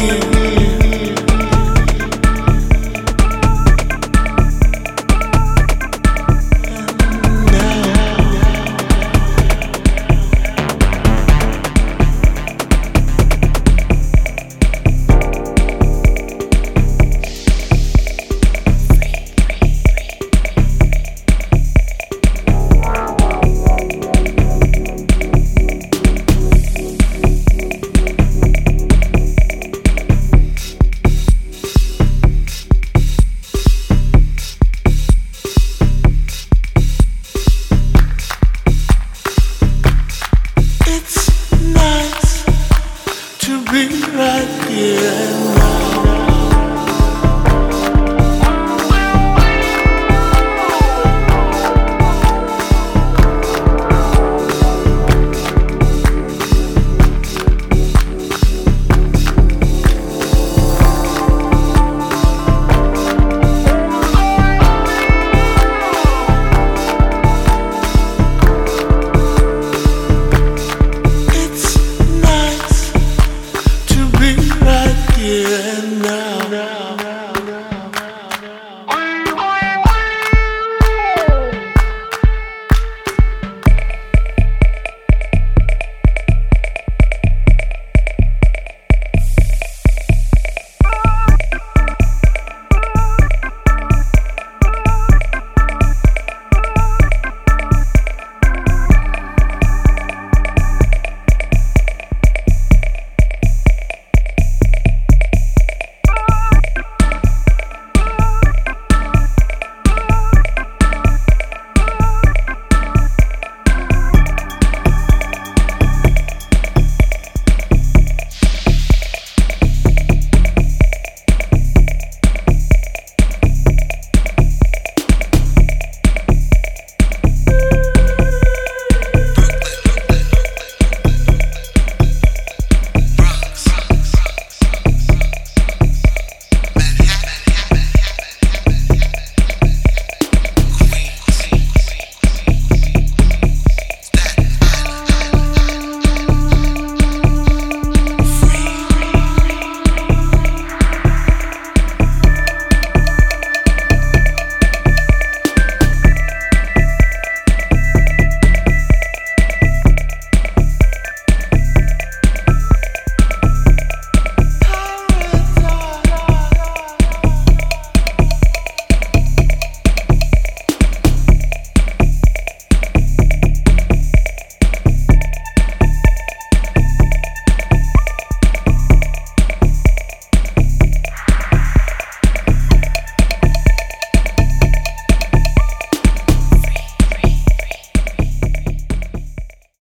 You.